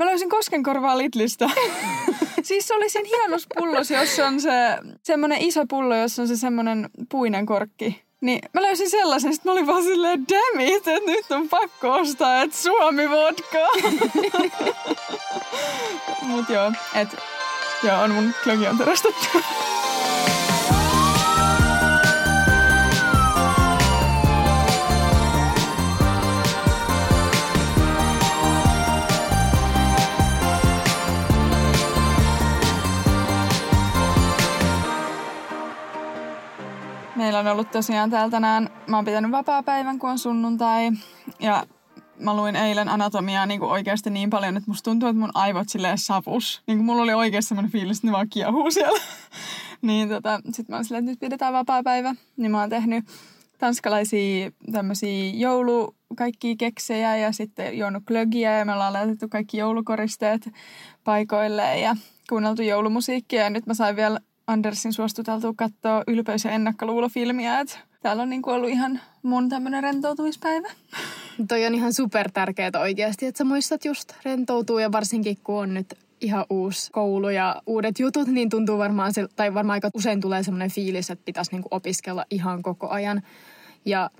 Mä löysin koskenkorvaa Lidlistä. siis se oli sen hienos pullos, jossa on se semmoinen iso pullo, jossa on se semmoinen puinen korkki. Niin mä löysin sellaisen, sitten mä olin vaan silleen, damn it, että nyt on pakko ostaa, että Suomi vodka. Mut joo, et joo, on mun klögi on. Meillä on ollut tosiaan täällä tänään, mä oon pitänyt vapaa-päivän, kun on sunnuntai. Ja mä luin eilen anatomiaa niin kuin oikeasti niin paljon, että musta tuntuu, että mun aivot silleen savus. Niin kuin mulla oli oikeasti semmoinen fiilis, että ne vaan kiehuu siellä. niin tota, sit mä oon silleen, että nyt pidetään vapaa-päivä. Niin mä oon tehnyt tanskalaisia tämmöisiä joulu kaikkia keksejä ja sitten juonut glögiä ja me ollaan laitettu kaikki joulukoristeet paikoille ja kuunneltu joulumusiikkia ja nyt mä sain vielä Andersin suostuteltua katsoa ylpeys- ja ennakkoluulofilmiä. Että täällä on niin kuin ollut ihan mun tämmöinen rentoutumispäivä. Toi on ihan super tärkeää oikeasti, että sä muistat just rentoutua ja varsinkin kun on nyt ihan uusi koulu ja uudet jutut, niin tuntuu varmaan, se, tai varmaan aika usein tulee semmoinen fiilis, että pitäisi niinku opiskella ihan koko ajan. Ja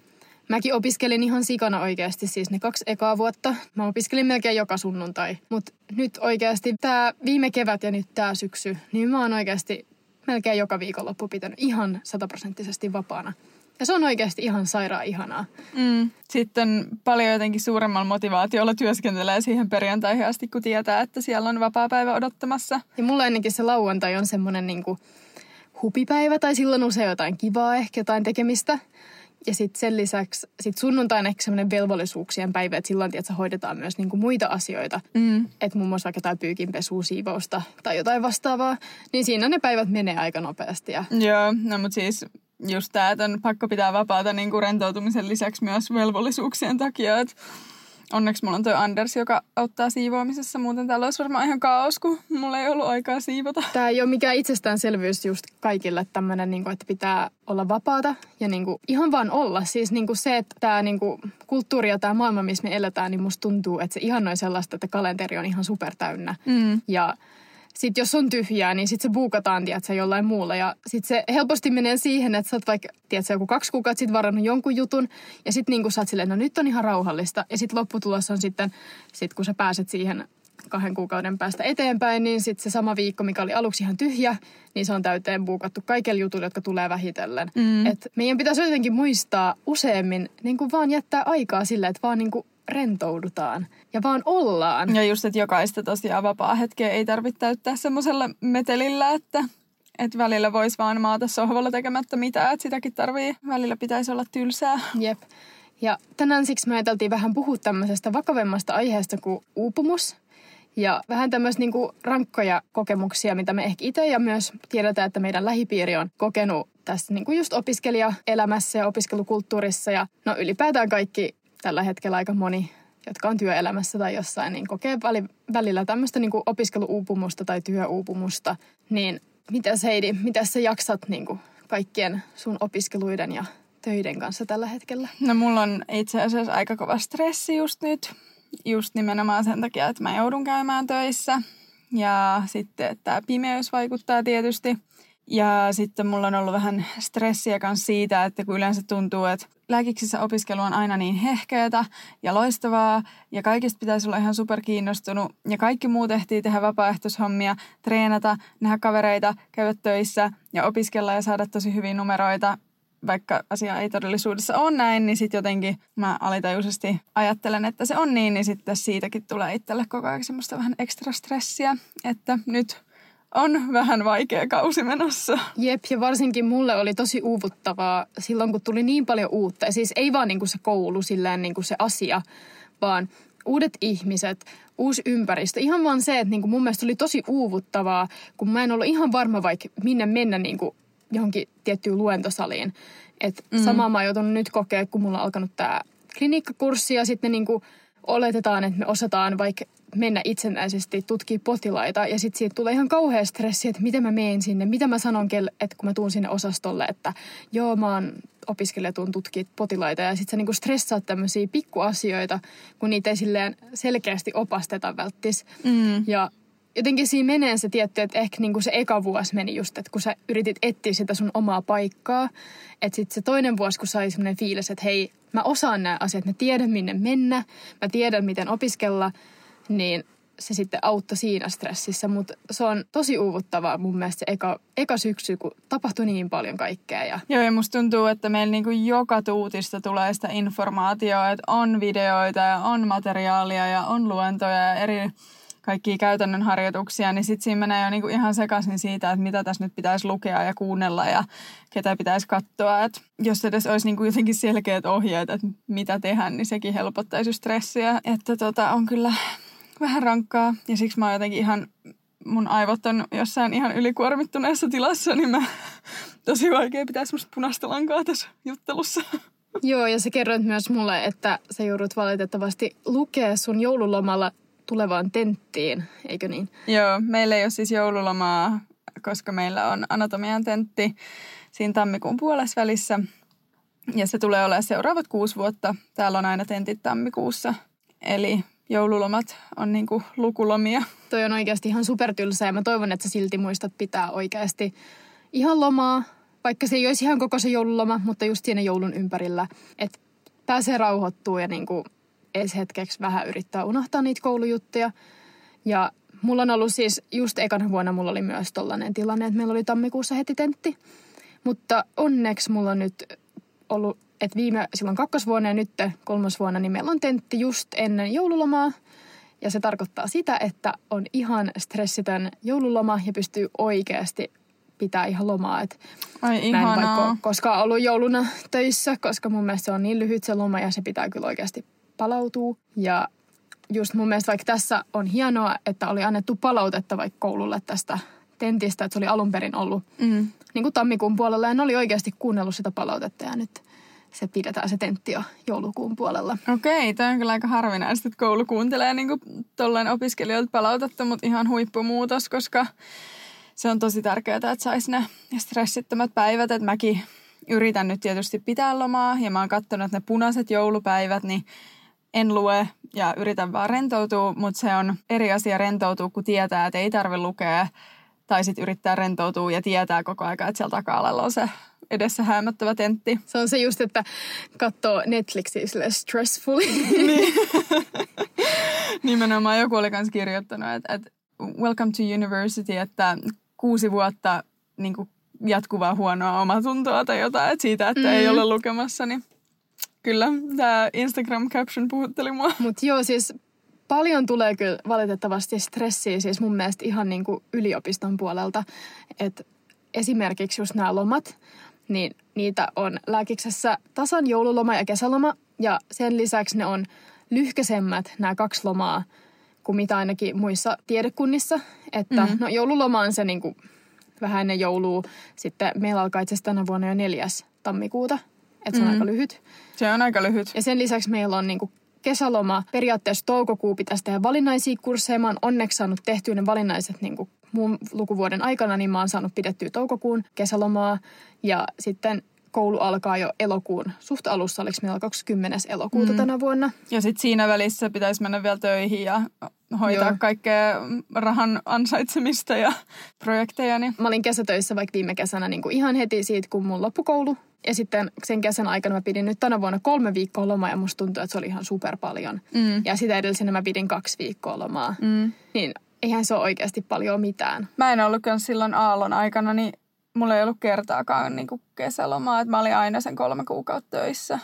mäkin opiskelin ihan sikana oikeasti siis ne kaksi ekaa vuotta. Mä opiskelin melkein joka sunnuntai. Mutta nyt oikeasti tämä viime kevät ja nyt tämä syksy, niin mä oon oikeasti melkein joka viikonloppu pitänyt ihan sataprosenttisesti vapaana. Ja se on oikeasti ihan sairaan ihanaa. Mm. Sitten paljon jotenkin suuremmalla motivaatiolla työskentelee siihen perjantaihin asti, kun tietää, että siellä on vapaa-päivä odottamassa. Ja mulla ennenkin se lauantai on semmoinen niin hupipäivä tai silloin usein jotain kivaa, ehkä jotain tekemistä. Ja sitten sen lisäksi sit sunnuntaina ehkä semmoinen velvollisuuksien päivä, että silloin tietysti, hoidetaan myös niinku muita asioita. Mm. Että muun muassa vaikka jotain pyykinpesua, siivousta tai jotain vastaavaa. Niin siinä ne päivät menee aika nopeasti. Ja... Joo, no mutta siis just tämä, että on pakko pitää vapaata niinku rentoutumisen lisäksi myös velvollisuuksien takia. Että Onneksi mulla on toi Anders, joka auttaa siivoamisessa. Muuten täällä olisi varmaan ihan kaos, kun mulla ei ollut aikaa siivota. Tämä ei ole mikään itsestäänselvyys just kaikille tämmöinen, niin että pitää olla vapaata ja niin kuin, ihan vaan olla. Siis niin kuin se, että tämä niin kuin, kulttuuri ja tämä maailma, missä me eletään, niin musta tuntuu, että se ihannoi sellaista, että kalenteri on ihan super täynnä. Mm. Ja sitten jos on tyhjää, niin sitten se buukataan, tiedätkö, jollain muulla. Ja sitten se helposti menee siihen, että sä oot vaikka, tiedätkö, joku kaksi kuukautta sitten varannut jonkun jutun. Ja sitten niin sä oot silleen, no nyt on ihan rauhallista. Ja sitten lopputulos on sitten, sit kun sä pääset siihen kahden kuukauden päästä eteenpäin, niin sitten se sama viikko, mikä oli aluksi ihan tyhjä, niin se on täyteen buukattu kaikille jutuille, jotka tulee vähitellen. Mm. Et meidän pitäisi jotenkin muistaa useammin niin kuin vaan jättää aikaa sille, että vaan niin kuin rentoudutaan ja vaan ollaan. Ja just, että jokaista tosiaan vapaa-hetkeä ei tarvitse täyttää semmoisella metelillä, että että välillä voisi vaan maata sohvalla tekemättä mitään, että sitäkin tarvii. Välillä pitäisi olla tylsää. Jep. Ja tänään siksi me ajateltiin vähän puhua tämmöisestä vakavemmasta aiheesta kuin uupumus. Ja vähän tämmöistä niinku rankkoja kokemuksia, mitä me ehkä itse ja myös tiedetään, että meidän lähipiiri on kokenut tässä niinku just opiskelijaelämässä ja opiskelukulttuurissa. Ja no ylipäätään kaikki tällä hetkellä aika moni, jotka on työelämässä tai jossain, niin kokee välillä tämmöistä niin kuin opiskeluuupumusta tai työuupumusta. Niin mitä Heidi, mitä sä jaksat niin kuin kaikkien sun opiskeluiden ja töiden kanssa tällä hetkellä? No mulla on itse asiassa aika kova stressi just nyt. Just nimenomaan sen takia, että mä joudun käymään töissä. Ja sitten, tämä pimeys vaikuttaa tietysti. Ja sitten mulla on ollut vähän stressiä myös siitä, että kun yleensä tuntuu, että lääkiksissä opiskelu on aina niin hehkeätä ja loistavaa ja kaikista pitäisi olla ihan super kiinnostunut ja kaikki muu tehtiin tehdä vapaaehtoishommia, treenata, nähdä kavereita, käydä töissä ja opiskella ja saada tosi hyviä numeroita. Vaikka asia ei todellisuudessa ole näin, niin sitten jotenkin mä alitajuisesti ajattelen, että se on niin, niin sitten siitäkin tulee itselle koko ajan semmoista vähän ekstra stressiä, että nyt on vähän vaikea kausi menossa. Jep, ja varsinkin mulle oli tosi uuvuttavaa silloin, kun tuli niin paljon uutta. Ja siis ei vaan niin kuin se koulu, silleen niin kuin se asia, vaan uudet ihmiset, uusi ympäristö. Ihan vaan se, että niin kuin mun mielestä oli tosi uuvuttavaa, kun mä en ollut ihan varma vaikka minne mennä niin kuin johonkin tiettyyn luentosaliin. Et mm. samaa mä oon joutunut nyt kokea, kun mulla on alkanut tämä klinikkakurssi ja sitten niin kuin oletetaan, että me osataan vaikka mennä itsenäisesti tutkia potilaita ja sitten siitä tulee ihan kauhea stressi, että miten mä meen sinne, mitä mä sanon, että kun mä tuun sinne osastolle, että joo mä oon opiskelija tuun tutkia potilaita ja sitten sä niinku stressaat tämmöisiä pikkuasioita, kun niitä ei silleen selkeästi opasteta välttis. Mm. Ja jotenkin siinä menee se tietty, että ehkä niinku se eka vuosi meni just, että kun sä yritit etsiä sitä sun omaa paikkaa, että sitten se toinen vuosi, kun sai semmoinen fiilis, että hei, mä osaan nämä asiat, mä tiedän minne mennä, mä tiedän miten opiskella, niin se sitten auttoi siinä stressissä, mutta se on tosi uuvuttavaa mun mielestä se eka, eka syksy, kun tapahtui niin paljon kaikkea. Ja... Joo, ja musta tuntuu, että meillä niinku joka tuutista tulee sitä informaatiota, että on videoita ja on materiaalia ja on luentoja ja eri kaikkia käytännön harjoituksia, niin sitten siinä menee jo niinku ihan sekaisin siitä, että mitä tässä nyt pitäisi lukea ja kuunnella ja ketä pitäisi katsoa. Et jos edes olisi niinku jotenkin selkeät ohjeet, että mitä tehdä, niin sekin helpottaisi stressiä. Että tota, on kyllä vähän rankkaa ja siksi mä oon jotenkin ihan, mun aivot on jossain ihan ylikuormittuneessa tilassa, niin mä tosi vaikea pitää semmoista punaista lankaa tässä juttelussa. Joo, ja sä kerroit myös mulle, että sä joudut valitettavasti lukea sun joululomalla tulevaan tenttiin, eikö niin? Joo, meillä ei ole siis joululomaa, koska meillä on anatomian tentti siinä tammikuun puolessa välissä. Ja se tulee olemaan seuraavat kuusi vuotta. Täällä on aina tentit tammikuussa. Eli joululomat on niinku lukulomia. Toi on oikeasti ihan supertylsä ja mä toivon, että sä silti muistat pitää oikeasti ihan lomaa, vaikka se ei olisi ihan koko se joululoma, mutta just siinä joulun ympärillä, että pääsee rauhoittua ja niinku edes hetkeksi vähän yrittää unohtaa niitä koulujuttuja. Ja mulla on ollut siis, just ekana vuonna mulla oli myös tollainen tilanne, että meillä oli tammikuussa heti tentti. Mutta onneksi mulla on nyt ollut että viime silloin kakkosvuonna ja nyt kolmosvuonna, niin meillä on tentti just ennen joululomaa. Ja se tarkoittaa sitä, että on ihan stressitön joululoma ja pystyy oikeasti pitää ihan lomaa. Et Ai mä en vaikka koskaan ollut jouluna töissä, koska mun mielestä se on niin lyhyt se loma ja se pitää kyllä oikeasti palautua. Ja just mun mielestä vaikka tässä on hienoa, että oli annettu palautetta vaikka koululle tästä tentistä, että se oli alun perin ollut mm. niin kuin tammikuun puolella ja ne oli oikeasti kuunnellut sitä palautetta ja nyt se pidetään se tentti jo joulukuun puolella. Okei, tämä on kyllä aika harvinaista, että koulu kuuntelee niin tolleen opiskelijoilta palautetta, mutta ihan huippumuutos, koska se on tosi tärkeää, että saisi ne stressittömät päivät, että mäkin yritän nyt tietysti pitää lomaa ja mä oon katsonut, että ne punaiset joulupäivät, niin en lue ja yritän vaan rentoutua, mutta se on eri asia rentoutua, kun tietää, että ei tarvitse lukea tai sitten yrittää rentoutua ja tietää koko ajan, että siellä taka on se edessä häämättävä tentti. Se on se just, että katsoo Netflixiä sille stressfully. niin. Nimenomaan joku oli myös kirjoittanut, että, että welcome to university, että kuusi vuotta niin kuin jatkuvaa huonoa omatuntoa tai jotain, että siitä, että mm. ei ole lukemassa, niin kyllä tämä Instagram caption puhutteli mua. Mutta joo, siis paljon tulee kyllä valitettavasti stressiä siis mun mielestä ihan niin kuin yliopiston puolelta, että esimerkiksi just nämä lomat, niin niitä on lääkiksessä tasan joululoma ja kesäloma. Ja sen lisäksi ne on lyhkäisemmät nämä kaksi lomaa kuin mitä ainakin muissa tiedekunnissa. Että mm-hmm. no joululoma on se niin kuin vähän ennen joulua. Sitten meillä alkaa itse tänä vuonna jo neljäs tammikuuta. Että se on mm-hmm. aika lyhyt. Se on aika lyhyt. Ja sen lisäksi meillä on niin kuin kesäloma. Periaatteessa toukokuu pitäisi tehdä valinnaisia kursseja. Mä oon onneksi saanut tehtyä ne valinnaiset niin kuin mun lukuvuoden aikana, niin mä oon saanut pidettyä toukokuun kesälomaa. Ja sitten koulu alkaa jo elokuun suht alussa, oliko meillä 20. elokuuta mm. tänä vuonna. Ja sitten siinä välissä pitäisi mennä vielä töihin ja hoitaa Joo. kaikkea rahan ansaitsemista ja projekteja. Niin. Mä olin kesätöissä vaikka viime kesänä niin kuin ihan heti siitä, kun mun loppukoulu. Ja sitten sen kesän aikana mä pidin nyt tänä vuonna kolme viikkoa lomaa ja musta tuntuu, että se oli ihan super paljon. Mm. Ja sitä edellisenä mä pidin kaksi viikkoa lomaa. Mm. Niin eihän se ole oikeasti paljon mitään. Mä en ollutkaan silloin aallon aikana, niin mulla ei ollut kertaakaan niin kuin kesälomaa, että mä olin aina sen kolme kuukautta töissä.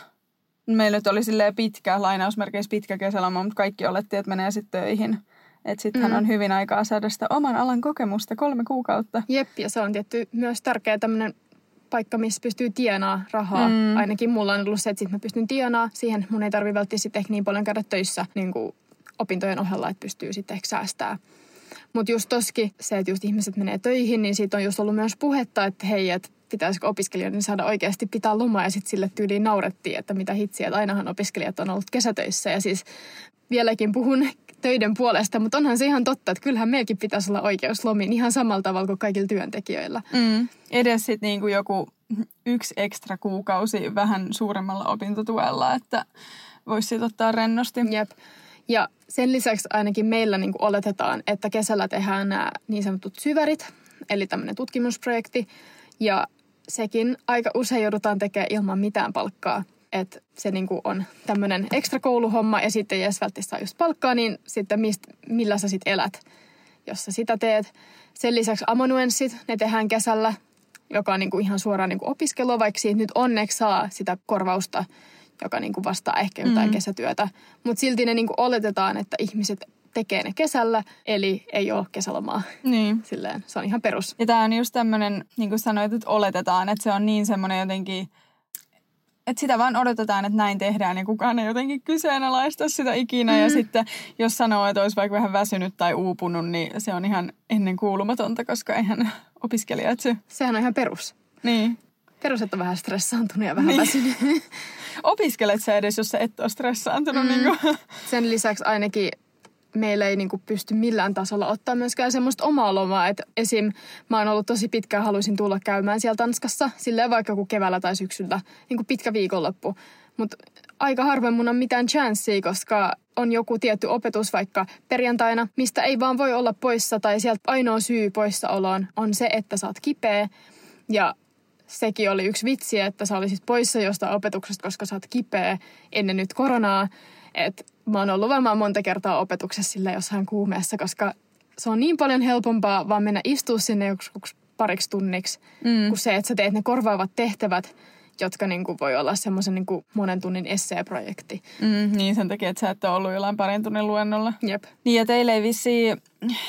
Meillä nyt oli silleen pitkä, lainausmerkeissä pitkä kesäloma, mutta kaikki olettiin, että menee sitten töihin. Että sittenhän mm. on hyvin aikaa saada sitä oman alan kokemusta kolme kuukautta. Jep, ja se on tietty myös tärkeä tämmöinen paikka, missä pystyy tienaa rahaa. Mm. Ainakin mulla on ollut se, että sit mä pystyn tienaa siihen. Mun ei tarvi välttämättä niin paljon käydä töissä niin kuin opintojen ohella, että pystyy sitten ehkä säästää mutta just toski se, että just ihmiset menee töihin, niin siitä on just ollut myös puhetta, että hei, että pitäisikö opiskelijoiden saada oikeasti pitää lomaa ja sitten sille tyyliin naurettiin, että mitä hitsiä, että ainahan opiskelijat on ollut kesätöissä ja siis vieläkin puhun töiden puolesta, mutta onhan se ihan totta, että kyllähän meilläkin pitäisi olla oikeus lomiin ihan samalla tavalla kuin kaikilla työntekijöillä. Mm. Edes sitten niinku joku yksi ekstra kuukausi vähän suuremmalla opintotuella, että voisi ottaa rennosti. Jep. Ja sen lisäksi ainakin meillä niin oletetaan, että kesällä tehdään nämä niin sanotut syvärit, eli tämmöinen tutkimusprojekti. Ja sekin aika usein joudutaan tekemään ilman mitään palkkaa. Että se niin on tämmöinen ekstra kouluhomma ja sitten jos välttämättä saa just palkkaa, niin sitten mist, millä sä sitten elät, jos sä sitä teet. Sen lisäksi amanuenssit, ne tehdään kesällä, joka on niin kuin ihan suoraan niin opiskelua, vaikka siitä nyt onneksi saa sitä korvausta, joka niin kuin vastaa ehkä jotain mm. kesätyötä. Mutta silti ne niin kuin oletetaan, että ihmiset tekee ne kesällä, eli ei ole kesälomaa. Niin. Silleen, se on ihan perus. Ja tämä on just tämmöinen, niin kuin sanoit, että oletetaan, että se on niin semmoinen jotenkin, että sitä vaan odotetaan, että näin tehdään ja kukaan ei jotenkin kyseenalaista sitä ikinä. Mm. Ja sitten jos sanoo, että olisi vaikka vähän väsynyt tai uupunut, niin se on ihan ennen kuulumatonta, koska eihän opiskelijat se... Sehän on ihan perus. Niin. Perus, että on vähän stressaantunut ja vähän niin. väsynyt. Opiskelet sä edes, jos sä et ole stressaantunut? Mm. Niin kuin. Sen lisäksi ainakin meillä ei niin kuin pysty millään tasolla ottaa myöskään semmoista omaa lomaa. Et esim. mä oon ollut tosi pitkään, haluaisin tulla käymään siellä Tanskassa, silleen vaikka joku keväällä tai syksyllä, niin kuin pitkä viikonloppu. Mutta aika harvoin mun on mitään chanssiä, koska on joku tietty opetus vaikka perjantaina, mistä ei vaan voi olla poissa tai sieltä ainoa syy poissaoloon on se, että sä oot kipeä. Ja sekin oli yksi vitsi, että sä olisit poissa jostain opetuksesta, koska sä oot kipeä ennen nyt koronaa. Että mä oon ollut varmaan monta kertaa opetuksessa sillä jossain kuumeessa, koska se on niin paljon helpompaa vaan mennä istua sinne joskus pariksi tunniksi, mm. kuin se, että sä teet ne korvaavat tehtävät, jotka niin kuin voi olla semmoisen niin kuin monen tunnin esseeprojekti. Mm, niin sen takia, että sä et ole ollut jollain parin tunnin luennolla. Jep. Niin ja teille ei vissi,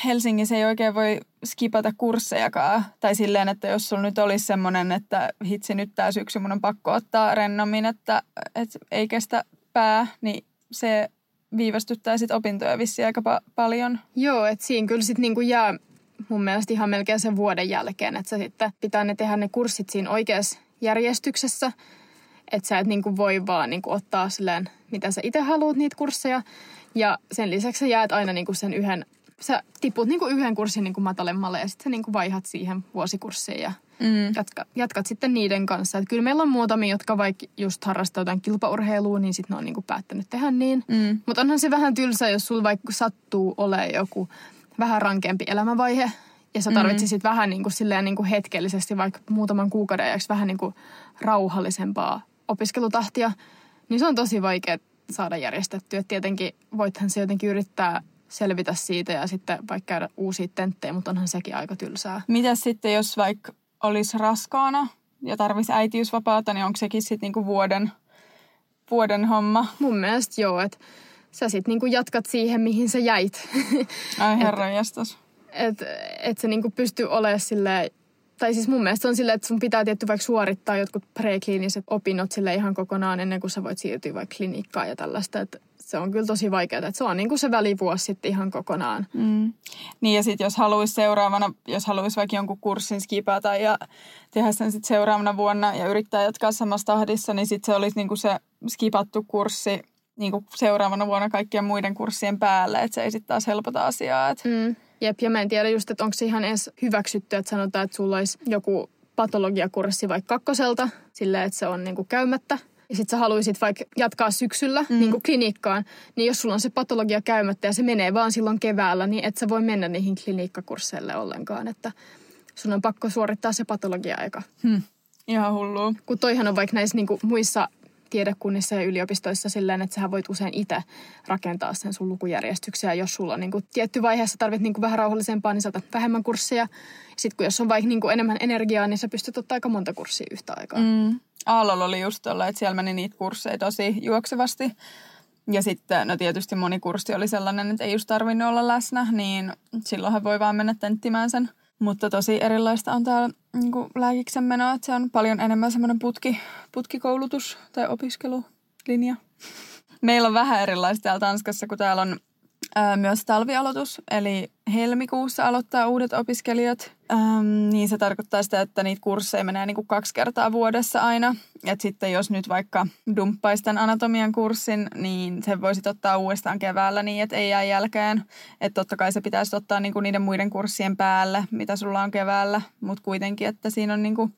Helsingissä ei oikein voi skipata kurssejakaan. Tai silleen, että jos sulla nyt olisi semmoinen, että hitsi nyt tää syksy mun on pakko ottaa rennommin, että, että ei kestä pää, niin se viivästyttää sit opintoja vissiin aika pa- paljon. Joo, että siinä kyllä sitten niinku jää mun mielestä ihan melkein sen vuoden jälkeen, että sitten pitää ne tehdä ne kurssit siinä oikeassa järjestyksessä, että sä et niinku voi vaan niinku ottaa silleen, mitä sä itse haluat niitä kursseja. Ja sen lisäksi sä jäät aina niinku sen yhden, sä tiput niinku yhden kurssin niinku matalemmalle ja sitten sä niinku vaihat siihen vuosikurssiin ja mm. jatka, jatkat sitten niiden kanssa. Et kyllä meillä on muutamia, jotka vaikka just harrastaa jotain kilpaurheilua, niin sitten ne on niinku päättänyt tehdä niin. Mm. Mutta onhan se vähän tylsä, jos sulla vaikka sattuu olemaan joku vähän rankempi elämänvaihe, ja sä tarvitsisit mm. vähän niin kuin silleen niin kuin hetkellisesti, vaikka muutaman kuukauden ajaksi vähän niin kuin rauhallisempaa opiskelutahtia, niin se on tosi vaikea saada järjestettyä. Tietenkin voithan se jotenkin yrittää selvitä siitä ja sitten vaikka käydä uusia tenttejä, mutta onhan sekin aika tylsää. Mitä sitten, jos vaikka olisi raskaana ja tarvisi äitiysvapaata, niin onko sekin sitten niinku vuoden, vuoden homma? Mun mielestä joo, että sä sitten niinku jatkat siihen, mihin sä jäit. Ai herra että et se niinku pystyy olemaan sille tai siis mun mielestä on silleen, että sun pitää tietty vaikka suorittaa jotkut prekliiniset opinnot sille ihan kokonaan ennen kuin sä voit siirtyä vaikka klinikkaan ja tällaista. Että se on kyllä tosi vaikeaa, että se on niin kuin se välivuosi sitten ihan kokonaan. Mm. Niin ja sitten jos haluaisi seuraavana, jos haluaisi vaikka jonkun kurssin skipata ja tehdä sen sitten seuraavana vuonna ja yrittää jatkaa samassa tahdissa, niin sitten se olisi niin kuin se skipattu kurssi niin kuin seuraavana vuonna kaikkien muiden kurssien päälle, että se ei sitten taas helpota asiaa. Että... Mm. Jep, ja mä en tiedä just, että onko se ihan edes hyväksytty, että sanotaan, että sulla olisi joku patologiakurssi vaikka kakkoselta, silleen, että se on niinku käymättä. Ja sit sä haluaisit vaikka jatkaa syksyllä mm. niin kuin klinikkaan, niin jos sulla on se patologia käymättä ja se menee vaan silloin keväällä, niin et sä voi mennä niihin klinikkakursseille ollenkaan. Että sun on pakko suorittaa se patologia-aika. Hmm. Ihan hullu. Kun toihan on vaikka näissä niin kuin muissa tiedekunnissa ja yliopistoissa silleen, että sä voit usein itse rakentaa sen sun lukujärjestyksiä. Jos sulla on niin kuin, tietty vaiheessa tarvit niin kuin vähän rauhallisempaa, niin saatat vähemmän kursseja. Sitten kun jos on vaikka niin kuin enemmän energiaa, niin sä pystyt ottaa aika monta kurssia yhtä aikaa. Mm. Aallolla oli just tuolla, että siellä meni niitä kursseja tosi juoksevasti. Ja sitten, no tietysti moni kurssi oli sellainen, että ei just tarvinnut olla läsnä, niin silloinhan voi vaan mennä tenttimään sen mutta tosi erilaista on täällä niin lääkiksen menoa, että se on paljon enemmän semmoinen putki, putkikoulutus tai opiskelulinja. Meillä on vähän erilaista täällä Tanskassa, kun täällä on myös talvialoitus, eli helmikuussa aloittaa uudet opiskelijat. Ähm, niin se tarkoittaa sitä, että niitä kursseja menee niin kuin kaksi kertaa vuodessa aina. Et sitten jos nyt vaikka dumppaisi tämän anatomian kurssin, niin se voisi ottaa uudestaan keväällä niin, että ei jää jälkeen. Että totta kai se pitäisi ottaa niin kuin niiden muiden kurssien päälle, mitä sulla on keväällä, mutta kuitenkin, että siinä on niin kuin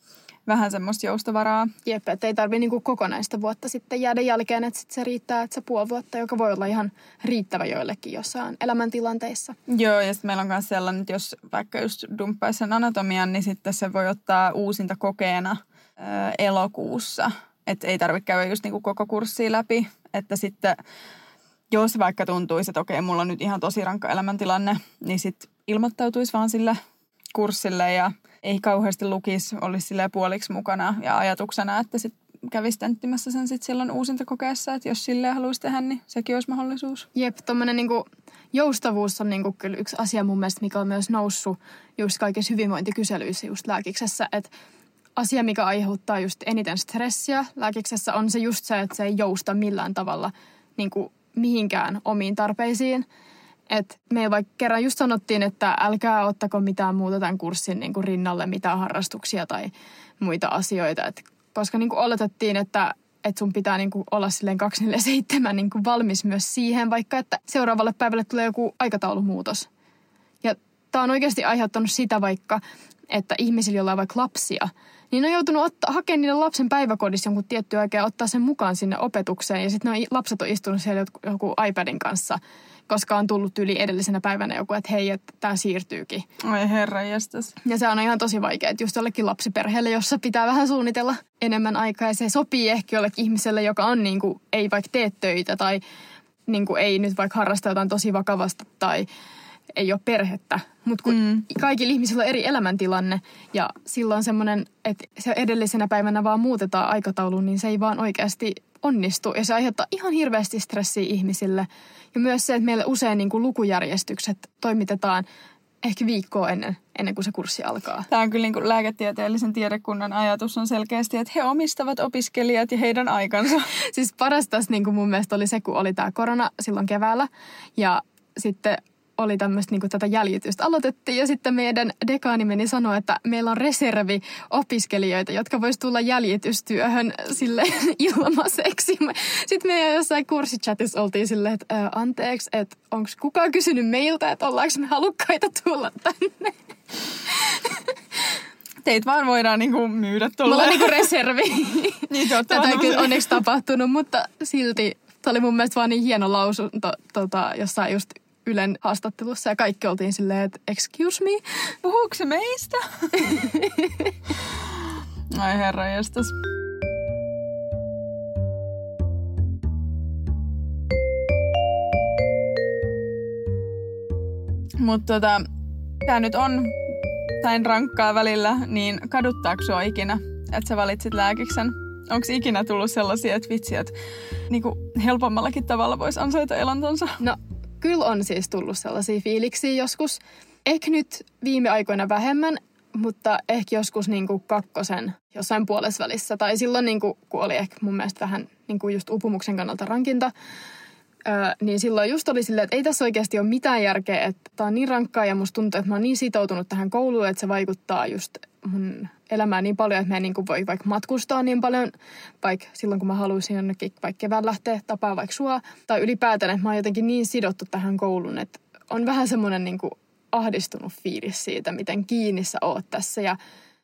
vähän semmoista joustovaraa. Jep, että ei tarvitse niinku kokonaista vuotta sitten jäädä jälkeen, että sit se riittää, että se puoli vuotta, joka voi olla ihan riittävä joillekin jossain elämäntilanteissa. Joo, ja sitten meillä on myös sellainen, että jos vaikka just dumppaisi sen anatomian, niin sitten se voi ottaa uusinta kokeena ö, elokuussa. Että ei tarvitse käydä just niinku koko kurssia läpi, että sitten jos vaikka tuntuisi, että okei, mulla on nyt ihan tosi rankka elämäntilanne, niin sitten ilmoittautuisi vaan sille kurssille ja ei kauheasti lukisi, olisi sille puoliksi mukana ja ajatuksena, että sit kävisi tenttimässä sen sitten silloin uusintakokeessa, että jos silleen haluaisi tehdä, niin sekin olisi mahdollisuus. Jep, tuommoinen niinku joustavuus on niinku kyllä yksi asia mun mielestä, mikä on myös noussut just kaikissa hyvinvointikyselyissä just lääkiksessä, että asia, mikä aiheuttaa just eniten stressiä lääkiksessä on se just se, että se ei jousta millään tavalla niin kuin mihinkään omiin tarpeisiin. Et me vaikka kerran just sanottiin, että älkää ottako mitään muuta tämän kurssin niin kuin rinnalle, mitään harrastuksia tai muita asioita. Et koska niin kuin oletettiin, että, että sun pitää niin kuin olla silleen 247 niin kuin valmis myös siihen, vaikka että seuraavalle päivälle tulee joku aikataulumuutos. Ja tämä on oikeasti aiheuttanut sitä vaikka, että ihmisillä, joilla on vaikka lapsia, niin on joutunut ottaa, hakemaan niiden lapsen päiväkodissa jonkun tietty aikaa ja ottaa sen mukaan sinne opetukseen. Ja sitten lapset on istunut siellä joku iPadin kanssa – koska on tullut yli edellisenä päivänä joku, että hei, että tämä siirtyykin. Oi herra jestas. Ja se on ihan tosi vaikea, että just jollekin lapsiperheelle, jossa pitää vähän suunnitella enemmän aikaa ja se sopii ehkä jollekin ihmiselle, joka on niin kuin, ei vaikka tee töitä tai niin kuin, ei nyt vaikka harrasta jotain tosi vakavasta tai ei ole perhettä. Mutta kun mm. kaikilla ihmisillä on eri elämäntilanne ja silloin semmoinen, että se edellisenä päivänä vaan muutetaan aikatauluun, niin se ei vaan oikeasti onnistu. Ja se aiheuttaa ihan hirveästi stressiä ihmisille. Ja myös se, että meille usein niin kuin lukujärjestykset toimitetaan ehkä viikkoa ennen, ennen kuin se kurssi alkaa. Tämä on kyllä niin kuin lääketieteellisen tiedekunnan ajatus on selkeästi, että he omistavat opiskelijat ja heidän aikansa. siis paras tässä niin kuin mun mielestä oli se, kun oli tämä korona silloin keväällä. Ja sitten oli tämmöistä niin tätä jäljitystä aloitettiin ja sitten meidän dekaani meni sanoa, että meillä on reservi opiskelijoita, jotka vois tulla jäljitystyöhön sille ilmaiseksi. Sitten meidän jossain kurssichatissa oltiin silleen, että anteeksi, että onko kukaan kysynyt meiltä, että ollaanko me halukkaita tulla tänne. Teitä vaan voidaan niinku myydä tuolla. Mulla on niinku reservi. niin, Tätä ei kyllä onneksi tapahtunut, mutta silti Tämä oli mun mielestä vaan niin hieno lausunto tota, jossain just Ylen haastattelussa ja kaikki oltiin silleen, että excuse me. Puhuuko se meistä? Ai herra jästäs. Mutta tota, tämä nyt on näin rankkaa välillä, niin kaduttaako sua ikinä, että sä valitsit lääkiksen? Onko ikinä tullut sellaisia, että vitsi, että niinku helpommallakin tavalla voisi ansaita elantonsa? No Kyllä on siis tullut sellaisia fiiliksiä joskus. Ehkä nyt viime aikoina vähemmän, mutta ehkä joskus niin kuin kakkosen jossain puolesvälissä. Tai silloin, niin kuin, kun oli ehkä mun mielestä vähän niin kuin just upumuksen kannalta rankinta, Öö, niin silloin just oli silleen, että ei tässä oikeasti ole mitään järkeä, että tämä on niin rankkaa ja musta tuntuu, että mä oon niin sitoutunut tähän kouluun, että se vaikuttaa just mun elämään niin paljon, että mä en niin kuin voi vaikka matkustaa niin paljon, vaikka silloin kun mä haluaisin jonnekin vaikka kevään lähteä tapaa vaikka sua, tai ylipäätään, että mä oon jotenkin niin sidottu tähän kouluun, että on vähän semmoinen niin kuin ahdistunut fiilis siitä, miten kiinni sä oot tässä ja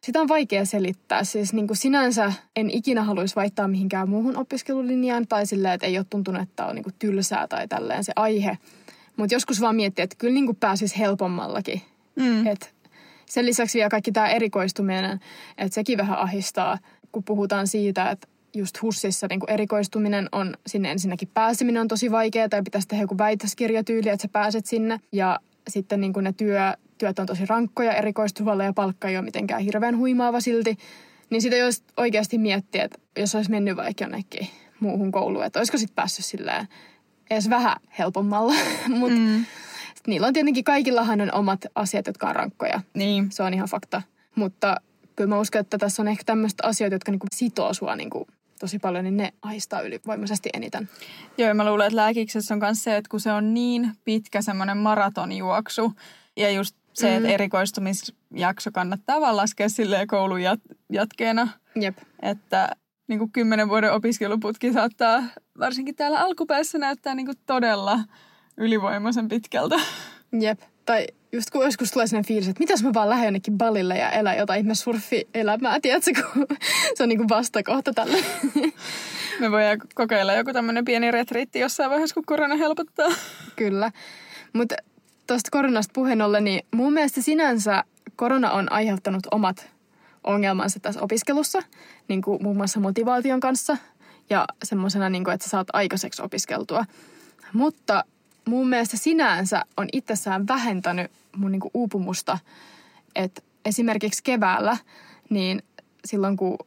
sitä on vaikea selittää. Siis niin kuin sinänsä en ikinä haluaisi vaihtaa mihinkään muuhun opiskelulinjaan tai silleen, että ei ole tuntunut, että on niin kuin tylsää tai tälleen se aihe. Mutta joskus vaan miettii, että kyllä niin kuin pääsisi helpommallakin. Mm. Et sen lisäksi vielä kaikki tämä erikoistuminen, että sekin vähän ahistaa, kun puhutaan siitä, että just HUSissa niin erikoistuminen on, sinne ensinnäkin pääseminen on tosi vaikeaa, tai pitäisi tehdä joku väitöskirjatyyli, että sä pääset sinne. Ja sitten niin ne työ, työt on tosi rankkoja erikoistuvalle ja palkka ei ole mitenkään hirveän huimaava silti. Niin sitä jos oikeasti miettiä, että jos olisi mennyt vaikka jonnekin muuhun kouluun, että olisiko sitten päässyt silleen edes vähän helpommalla. Mutta mm. Niillä on tietenkin kaikillahan on omat asiat, jotka on rankkoja. Niin. Se on ihan fakta. Mutta kyllä mä uskon, että tässä on ehkä tämmöistä asioita, jotka niinku sitoo sua niinku tosi paljon, niin ne ahistaa ylivoimaisesti eniten. Joo, ja mä luulen, että lääkiksessä on myös se, että kun se on niin pitkä semmoinen maratonjuoksu, ja just se, mm. että erikoistumisjakso kannattaa vaan laskea silleen koulun jat- jatkeena. Jep. Että niin kuin kymmenen vuoden opiskeluputki saattaa varsinkin täällä alkupäässä näyttää niin kuin todella ylivoimaisen pitkältä. Jep. Tai just kun joskus tulee sellainen fiilis, että mitäs mä vaan lähden jonnekin balille ja elän jotain ihme surfi-elämää, tiedätkö, kun se on niin kuin vastakohta tälle. Me voidaan kokeilla joku tämmöinen pieni retriitti jossain vaiheessa, kun korona helpottaa. Kyllä. Mutta tuosta koronasta puheen ollen, niin mun mielestä sinänsä korona on aiheuttanut omat ongelmansa tässä opiskelussa, niin kuin muun muassa motivaation kanssa ja semmoisena, niin että sä saat aikaiseksi opiskeltua. Mutta mun mielestä sinänsä on itsessään vähentänyt mun niin kuin uupumusta, että esimerkiksi keväällä, niin silloin kun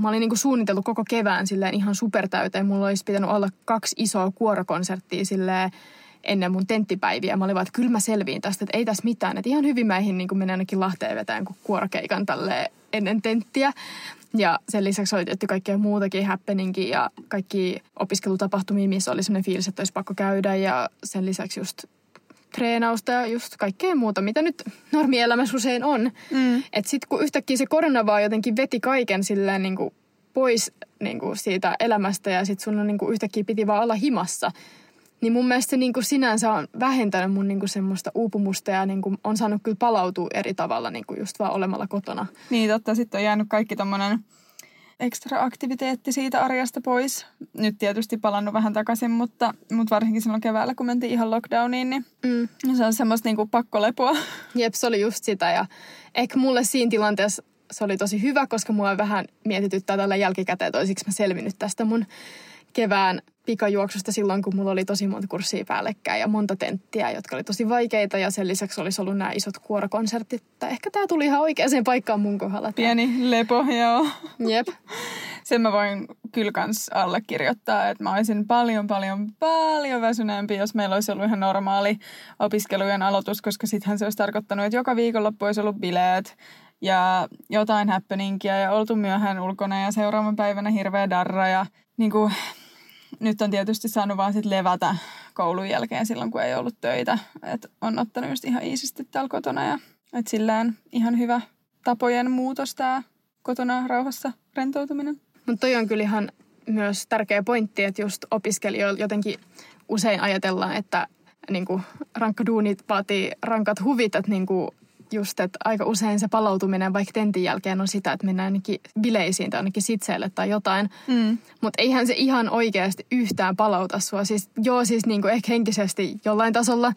mä olin niin kuin suunnitellut koko kevään silleen ihan supertäyteen, mulla olisi pitänyt olla kaksi isoa kuorokonserttia silleen ennen mun tenttipäiviä. Mä olin vaan, että kyllä mä selviin tästä, että ei tässä mitään. Että ihan hyvin mäihin niin menen ainakin Lahteen vetään kuin kuorokeikan tälle ennen tenttiä. Ja sen lisäksi oli tietty kaikkea muutakin happeningia ja kaikki opiskelutapahtumia, missä oli sellainen fiilis, että olisi pakko käydä. Ja sen lisäksi just treenausta ja just kaikkea muuta, mitä nyt normielämässä usein on. Mm. Että sitten kun yhtäkkiä se korona vaan jotenkin veti kaiken silleen niin kuin pois niin kuin siitä elämästä ja sitten sun on niin kuin yhtäkkiä piti vaan olla himassa – niin mun mielestä se niin kuin sinänsä on vähentänyt mun niin kuin semmoista uupumusta ja niin kuin on saanut kyllä palautua eri tavalla niin kuin just vaan olemalla kotona. Niin totta, sitten on jäänyt kaikki tommonen ekstra aktiviteetti siitä arjesta pois. Nyt tietysti palannut vähän takaisin, mutta, mutta varsinkin silloin keväällä, kun mentiin ihan lockdowniin, niin mm. se on semmoista niin kuin pakkolepoa. Jep, se oli just sitä ja ehkä mulle siinä tilanteessa se oli tosi hyvä, koska mua vähän mietityttää tällä jälkikäteen, että olisiko mä selvinnyt tästä mun kevään pikajuoksusta silloin, kun mulla oli tosi monta kurssia päällekkäin ja monta tenttiä, jotka oli tosi vaikeita ja sen lisäksi olisi ollut nämä isot kuorokonsertit. Tai ehkä tämä tuli ihan oikeaan paikkaan mun kohdalla. Pieni lepo, joo. Jep. Sen mä voin kyllä kans allekirjoittaa, että mä olisin paljon, paljon, paljon väsyneempi, jos meillä olisi ollut ihan normaali opiskelujen aloitus, koska sittenhän se olisi tarkoittanut, että joka viikonloppu olisi ollut bileet ja jotain happeningia ja oltu myöhään ulkona ja seuraavan päivänä hirveä darra ja niin kuin, nyt on tietysti saanut vaan sit levätä koulun jälkeen silloin, kun ei ollut töitä. Et on ottanut just ihan iisisti täällä kotona ja et sillään ihan hyvä tapojen muutos tämä kotona rauhassa rentoutuminen. Mutta toi on kyllä ihan myös tärkeä pointti, että just opiskelijoilla jotenkin usein ajatellaan, että niin kuin rankkaduunit vaatii rankat huvit, että niin kuin just, että aika usein se palautuminen vaikka tentin jälkeen on sitä, että mennään ainakin bileisiin tai ainakin sitseille tai jotain. Mm. Mutta eihän se ihan oikeasti yhtään palauta sua. Siis, joo, siis niinku ehkä henkisesti jollain tasolla,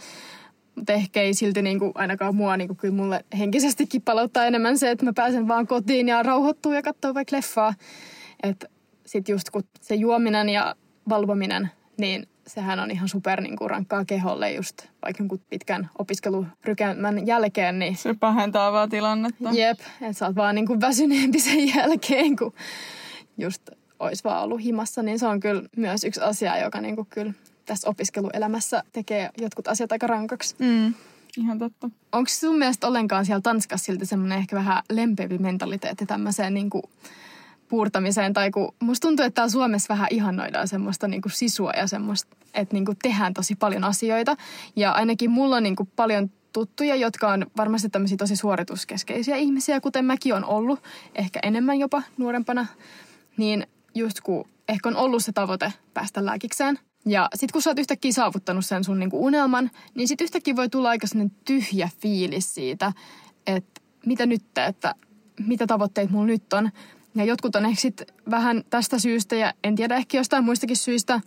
mutta ehkä ei silti niinku ainakaan mua, niinku kyllä mulle henkisestikin palauttaa enemmän se, että mä pääsen vaan kotiin ja rauhoittuu ja katsoo vaikka leffaa. Että sitten just kun se juominen ja valvominen, niin sehän on ihan super niin kuin rankkaa keholle just vaikka jonkun pitkän opiskelurykemmän jälkeen. Niin se pahentaa vaan tilannetta. Jep, että sä oot vaan niin kuin väsyneempi sen jälkeen, kun just olisi vaan ollut himassa. Niin se on kyllä myös yksi asia, joka niin kuin kyllä tässä opiskeluelämässä tekee jotkut asiat aika rankaksi. Mm. Ihan totta. Onko sun mielestä ollenkaan siellä Tanskassa silti semmoinen ehkä vähän lempeämpi mentaliteetti tämmöiseen niin kuin puurtamiseen. Tai kun musta tuntuu, että täällä Suomessa vähän ihannoidaan semmoista niin kuin sisua ja semmoista, että niin kuin tehdään tosi paljon asioita. Ja ainakin mulla on niin kuin paljon tuttuja, jotka on varmasti tämmöisiä tosi suorituskeskeisiä ihmisiä, kuten mäkin on ollut, ehkä enemmän jopa nuorempana. Niin just kun ehkä on ollut se tavoite päästä lääkikseen. Ja sitten kun sä oot yhtäkkiä saavuttanut sen sun niinku unelman, niin sitten yhtäkkiä voi tulla aika tyhjä fiilis siitä, että mitä nyt, että mitä tavoitteet mulla nyt on. Ja jotkut on ehkä sit vähän tästä syystä ja en tiedä ehkä jostain muistakin syistä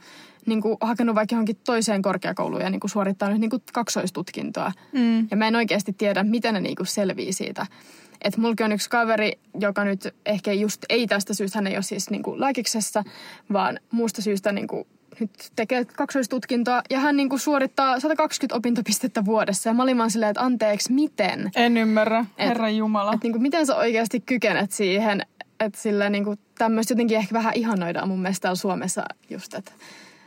niin kuin hakenut vaikka johonkin toiseen korkeakouluun ja niin kuin suorittanut niin kuin kaksoistutkintoa. Mm. Ja mä en oikeasti tiedä, miten ne niin kuin selvii siitä. Että mulla on yksi kaveri, joka nyt ehkä just ei tästä syystä, hän ei ole siis niin kuin lääkiksessä, vaan muusta syystä niin kuin nyt tekee kaksoistutkintoa ja hän niin kuin suorittaa 120 opintopistettä vuodessa. Ja mä olin vaan silleen, että anteeksi, miten? En ymmärrä, Herra Jumala. Että niin kuin, miten sä oikeasti kykenet siihen, että sillä niin kuin tämmöistä jotenkin ehkä vähän ihannoidaan mun mielestä täällä Suomessa just, että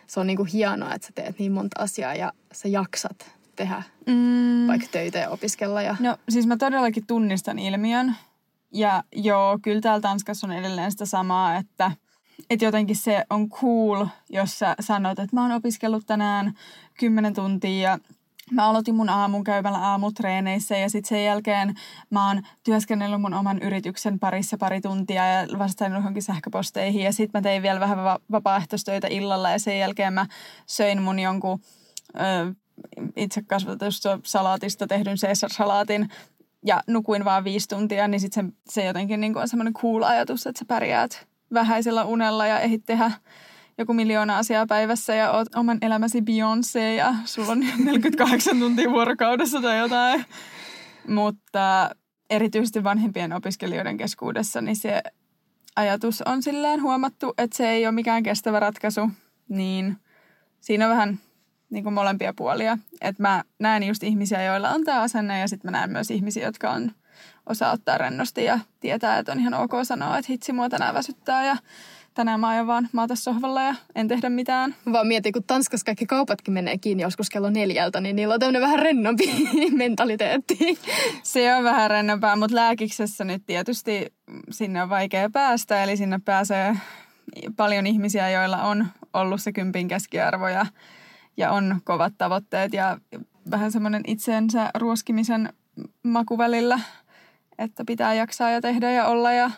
se on niin kuin hienoa, että sä teet niin monta asiaa ja sä jaksat tehdä mm. vaikka töitä ja opiskella. Ja... No siis mä todellakin tunnistan ilmiön. Ja joo, kyllä täällä Tanskassa on edelleen sitä samaa, että että jotenkin se on cool, jos sä sanot, että mä oon opiskellut tänään 10 tuntia ja mä aloitin mun aamun käymällä aamutreeneissä ja sitten sen jälkeen mä oon työskennellyt mun oman yrityksen parissa pari tuntia ja vastannut johonkin sähköposteihin ja sitten mä tein vielä vähän va- vapaaehtoistöitä illalla ja sen jälkeen mä söin mun jonkun ö, itse kasvatetusta salaatista tehdyn Caesar-salaatin ja nukuin vaan viisi tuntia, niin sitten se, se jotenkin niin on semmoinen cool ajatus, että sä pärjäät vähäisellä unella ja ehdit tehdä joku miljoona asiaa päivässä ja oot oman elämäsi Beyoncé ja sulla on 48 tuntia vuorokaudessa tai jotain. Mutta erityisesti vanhempien opiskelijoiden keskuudessa, niin se ajatus on silleen huomattu, että se ei ole mikään kestävä ratkaisu, niin siinä on vähän niin kuin molempia puolia. Että mä näen just ihmisiä, joilla on tämä asenne ja sitten mä näen myös ihmisiä, jotka on osaa ottaa rennosti ja tietää, että on ihan ok sanoa, että hitsi mua tänään väsyttää ja tänään mä ajan vaan maata sohvalla ja en tehdä mitään. Vaan mietin, kun Tanskassa kaikki kaupatkin menee kiinni joskus kello neljältä, niin niillä on tämmöinen vähän rennompi mentaliteetti. Se on vähän rennompaa, mutta lääkiksessä nyt tietysti sinne on vaikea päästä. Eli sinne pääsee paljon ihmisiä, joilla on ollut se kympin keskiarvo ja, ja on kovat tavoitteet ja vähän semmoinen itseensä ruoskimisen maku välillä, että pitää jaksaa ja tehdä ja olla ja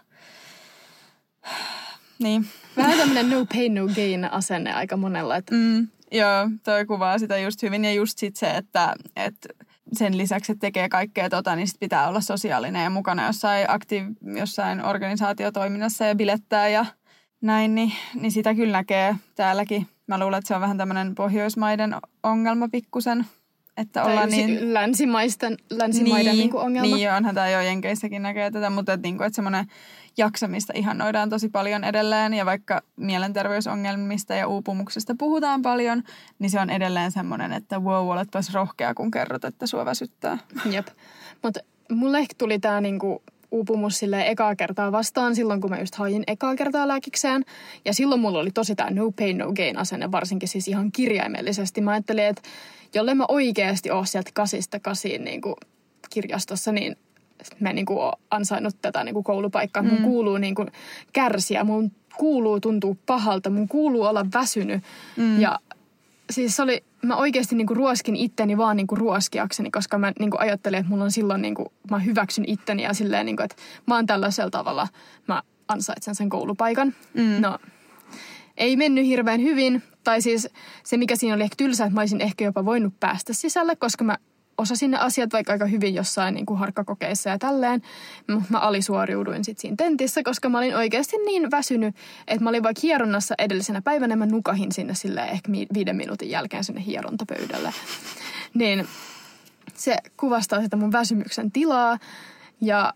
niin. Vähän tämmöinen no pain, no gain asenne aika monella. Että... Mm, joo, toi kuvaa sitä just hyvin. Ja just sit se, että, että sen lisäksi, että tekee kaikkea tota, niin sit pitää olla sosiaalinen ja mukana jossain, aktiiv- jossain organisaatiotoiminnassa ja bilettää ja näin, niin, niin sitä kyllä näkee täälläkin. Mä luulen, että se on vähän tämmöinen Pohjoismaiden ongelma pikkusen. Että tai ollaan niin... länsimaisten, länsimaiden niin, niin ongelma. Niin, onhan tämä jo Jenkeissäkin näkee tätä, mutta että, niin kuin, että semmoinen jaksamista ihannoidaan tosi paljon edelleen ja vaikka mielenterveysongelmista ja uupumuksesta puhutaan paljon, niin se on edelleen semmoinen, että wow, oletpas rohkea, kun kerrot, että sua väsyttää. Jep, mutta mulle ehkä tuli tämä niinku uupumus sille ekaa kertaa vastaan silloin, kun mä just hain ekaa kertaa lääkikseen. Ja silloin mulla oli tosi tämä no pain, no gain asenne, varsinkin siis ihan kirjaimellisesti. Mä ajattelin, että jollei mä oikeasti ole sieltä kasista kasiin niin kuin kirjastossa, niin mä en niin kuin ole ansainnut tätä niin kuin koulupaikkaa. Mun mm. kuuluu niin kuin kärsiä, mun kuuluu tuntua pahalta, mun kuuluu olla väsynyt. Mm. Ja siis se oli, mä oikeasti niin kuin ruoskin itteni vaan niin kuin ruoskiakseni, koska mä niin kuin ajattelin, että mulla on silloin, niin kuin, mä hyväksyn itteni ja silleen, niin kuin, että mä oon tällaisella tavalla, mä ansaitsen sen koulupaikan. Mm. No, ei mennyt hirveän hyvin. Tai siis se, mikä siinä oli ehkä tylsä, että mä olisin ehkä jopa voinut päästä sisälle, koska mä osasin ne asiat vaikka aika hyvin jossain niin kuin harkkakokeissa ja tälleen. Mä alisuoriuduin sitten siinä tentissä, koska mä olin oikeasti niin väsynyt, että mä olin vaikka hieronnassa edellisenä päivänä, mä nukahin sinne sille ehkä viiden minuutin jälkeen sinne hierontapöydälle. Niin se kuvastaa sitä mun väsymyksen tilaa ja,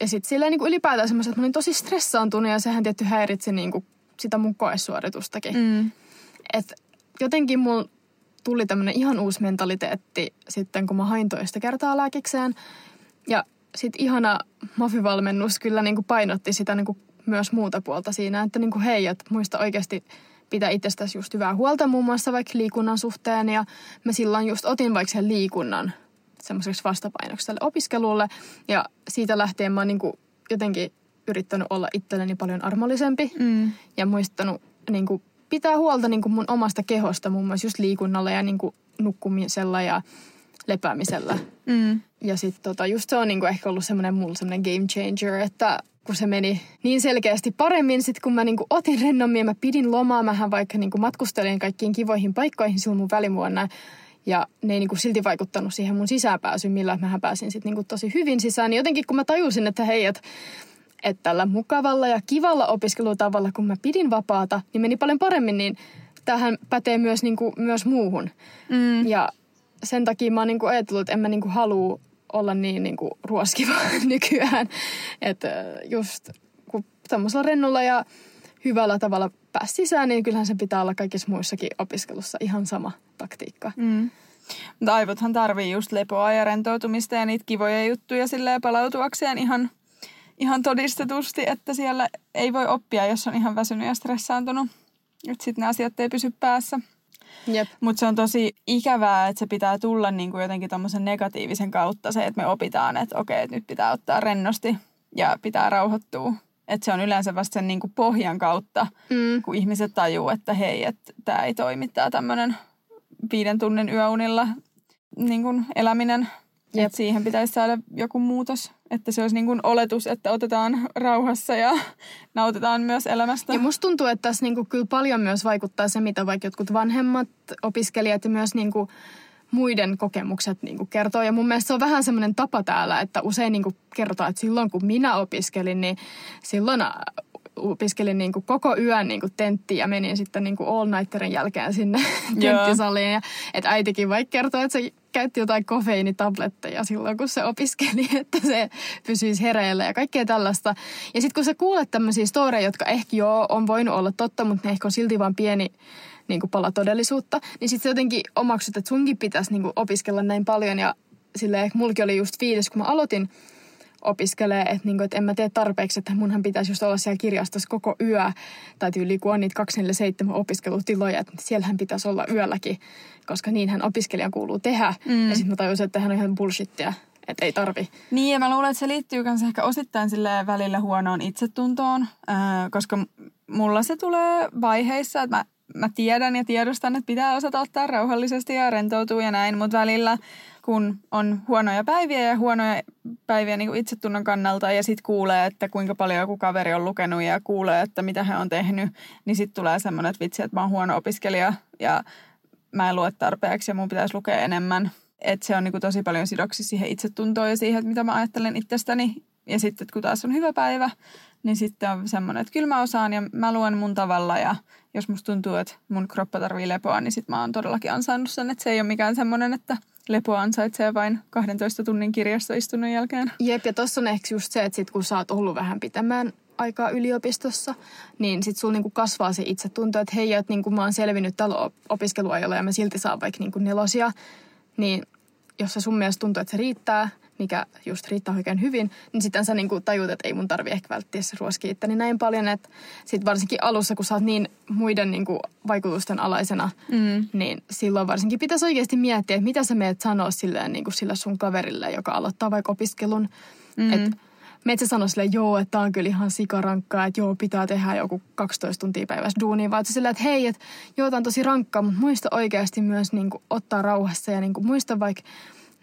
ja sitten silleen niin kuin ylipäätään semmoista, että mä olin tosi stressaantunut ja sehän tietty häiritsi niin kuin sitä mun koesuoritustakin. Mm. Et jotenkin mulla tuli tämmöinen ihan uusi mentaliteetti sitten, kun mä hain toista kertaa lääkikseen. Ja sitten ihana mafivalmennus kyllä niin kuin painotti sitä niin kuin myös muuta puolta siinä, että niin kuin hei, että muista oikeasti pitää itsestäsi just hyvää huolta muun muassa vaikka liikunnan suhteen. Ja mä silloin just otin vaikka sen liikunnan semmoiseksi vastapainoksi tälle opiskelulle. Ja siitä lähtien mä oon niin kuin jotenkin yrittänyt olla itselleni paljon armollisempi mm. ja muistanut niin kuin pitää huolta niin kuin mun omasta kehosta muun muassa just liikunnalla ja niin kuin nukkumisella ja lepäämisellä. Mm. Ja sitten tota, just se on niin kuin ehkä ollut semmoinen mulla semmoinen game changer, että kun se meni niin selkeästi paremmin, sitten kun mä niin kuin otin rennommin ja mä pidin lomaa, mähän vaikka niin kuin matkustelin kaikkiin kivoihin paikkoihin silloin mun välimuonna, ja ne ei niin kuin silti vaikuttanut siihen mun sisäänpääsyyn, millä mähän pääsin sitten niin tosi hyvin sisään. Niin jotenkin kun mä tajusin, että hei, että että tällä mukavalla ja kivalla opiskelutavalla, kun mä pidin vapaata, niin meni paljon paremmin, niin tähän pätee myös, niin kuin, myös muuhun. Mm. Ja sen takia mä oon niin kuin ajatellut, että en mä niin kuin halua olla niin, niin kuin ruoskiva nykyään. Että just kun tämmöisellä rennolla ja hyvällä tavalla pääsi sisään, niin kyllähän se pitää olla kaikissa muissakin opiskelussa ihan sama taktiikka. Mm. Mutta aivothan tarvii just lepoa ja rentoutumista ja niitä kivoja juttuja silleen palautuakseen ihan ihan todistetusti, että siellä ei voi oppia, jos on ihan väsynyt ja stressaantunut. Että sitten ne asiat ei pysy päässä. Mutta se on tosi ikävää, että se pitää tulla niinku jotenkin tommosen negatiivisen kautta se, että me opitaan, että okei, että nyt pitää ottaa rennosti ja pitää rauhoittua. Että se on yleensä vasta sen niin kuin pohjan kautta, Mm. kun ihmiset tajuu, että hei, että tämä ei toimi, tämä tämmöinen viiden tunnin yöunilla niin eläminen. Jep. Että siihen pitäisi saada joku muutos. Että se olisi niin kuin oletus, että otetaan rauhassa ja nautitaan myös elämästä. Ja musta tuntuu, että tässä niinku kyllä paljon myös vaikuttaa se, mitä vaikka jotkut vanhemmat opiskelijat ja myös niinku muiden kokemukset niinku kertoo. Ja mun mielestä se on vähän semmoinen tapa täällä, että usein niinku kerrotaan, että silloin kun minä opiskelin, niin silloin äh, opiskelin niinku koko yön niinku tenttiä ja menin sitten niinku all nighterin jälkeen sinne tenttisaliin. Ja, että äitikin vaikka kertoo, että se käytti jotain kofeiinitabletteja silloin, kun se opiskeli, että se pysyisi hereillä ja kaikkea tällaista. Ja sitten kun sä kuulet tämmöisiä storeja, jotka ehkä joo on voinut olla totta, mutta ne ehkä on silti vaan pieni niin kuin pala todellisuutta, niin sitten jotenkin omaksut, että sunkin pitäisi niin kuin opiskella näin paljon. Ja silleen, mulki oli just fiilis, kun mä aloitin opiskelee, että, niinku, että en mä tee tarpeeksi, että munhan pitäisi just olla siellä kirjastossa koko yö, tai tyyli kun on niitä 247 opiskelutiloja, että siellähän pitäisi olla yölläkin, koska niinhän opiskelijan kuuluu tehdä. Mm. Ja sitten mä tajusin, että hän on ihan bullshittia, että ei tarvi. Niin, ja mä luulen, että se liittyy myös ehkä osittain sille välillä huonoon itsetuntoon, ää, koska mulla se tulee vaiheissa, että mä, mä tiedän ja tiedostan, että pitää osata ottaa rauhallisesti ja rentoutua ja näin, mutta välillä kun on huonoja päiviä ja huonoja päiviä niin kuin itsetunnon kannalta ja sitten kuulee, että kuinka paljon joku kaveri on lukenut ja kuulee, että mitä he on tehnyt, niin sitten tulee semmoinen, että vitsi, että mä oon huono opiskelija ja mä en lue tarpeeksi ja mun pitäisi lukea enemmän. Että se on niin kuin tosi paljon sidoksi siihen itsetuntoon ja siihen, että mitä mä ajattelen itsestäni. Ja sitten, että kun taas on hyvä päivä, niin sitten on semmoinen, että kyllä mä osaan ja mä luen mun tavalla. Ja jos musta tuntuu, että mun kroppa tarvii lepoa, niin sitten mä oon todellakin ansainnut sen. Että se ei ole mikään semmoinen, että lepoa ansaitsee vain 12 tunnin kirjastoistunnon jälkeen. Jep, ja tossa on ehkä just se, että sit kun sä oot ollut vähän pitemmän aikaa yliopistossa, niin sit sulla niinku kasvaa se itsetunto, että hei, että niinku mä oon selvinnyt tällä op- opiskeluajalla ja mä silti saan vaikka niinku nelosia, niin jos se sun mielestä tuntuu, että se riittää, mikä just riittää oikein hyvin, niin sitten sä niinku tajut, että ei mun tarvi ehkä välttämättä ruoskia itteni näin paljon, että sit varsinkin alussa, kun sä oot niin muiden niinku vaikutusten alaisena, Mm. niin silloin varsinkin pitäisi oikeasti miettiä, että mitä sä meet sanoa silleen, niin kuin sille sun kaverille, joka aloittaa vaikka opiskelun. Mm. Että meet sä sanoa silleen, joo, että tää on kyllä ihan sikarankkaa, että joo, pitää tehdä joku 12 tuntia päivässä duunia, vaan että silleen, että hei, että joo, tää on tosi rankkaa, mutta muista oikeasti myös niin kuin, ottaa rauhassa ja niin kuin, muista vaikka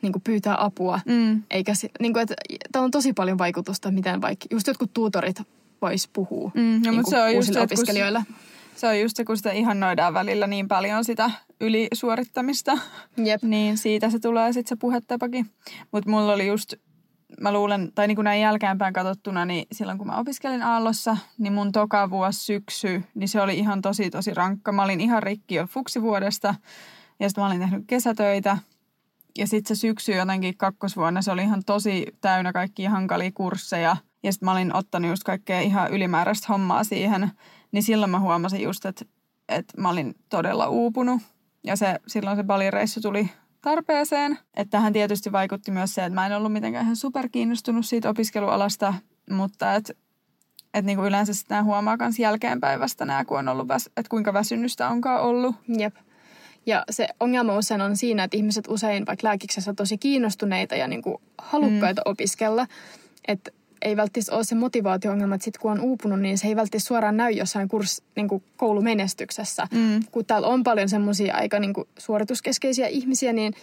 niin kuin, pyytää apua. Mm. Eikä, niin kuin, että täällä on tosi paljon vaikutusta, miten vaikka just jotkut tuutorit vois puhua Mm, no, niin mut kuin, se on just uusille se, kun opiskelijoille. Se on just se, kun sitä ihannoidaan välillä niin paljon sitä ylisuorittamista. Jep. Niin siitä se tulee sitten se puhetapakin. Mutta mulla oli just, mä luulen, tai niin kuin näin jälkeenpäin katsottuna, niin silloin kun mä opiskelin Aallossa, niin mun toka vuosi syksy, niin se oli ihan tosi tosi rankka. Mä olin ihan rikki jo fuksivuodesta ja sitten mä olin tehnyt kesätöitä. Ja sitten se syksy jotenkin kakkosvuonna, se oli ihan tosi täynnä kaikkia hankalia kursseja. Ja sitten mä olin ottanut just kaikkea ihan ylimääräistä hommaa siihen. Niin silloin mä huomasin just, että, että mä olin todella uupunut. Ja se, silloin se balireissu tuli tarpeeseen. Että tähän tietysti vaikutti myös se, että mä en ollut mitenkään ihan superkiinnostunut siitä opiskelualasta, mutta että et niinku yleensä nämä huomaa myös nämä, kun on ollut, väs- että kuinka väsynnystä onkaan ollut. Jep. Ja se ongelma usein on siinä, että ihmiset usein vaikka lääkiksessä on tosi kiinnostuneita ja niin kuin halukkaita mm. opiskella. Että ei välttämättä ole se motivaatio-ongelma, että sit kun on uupunut, niin se ei välttämättä suoraan näy jossain kurs, niin kuin koulumenestyksessä. Mm. Kun täällä on paljon semmoisia aika niin kuin suorituskeskeisiä ihmisiä, niin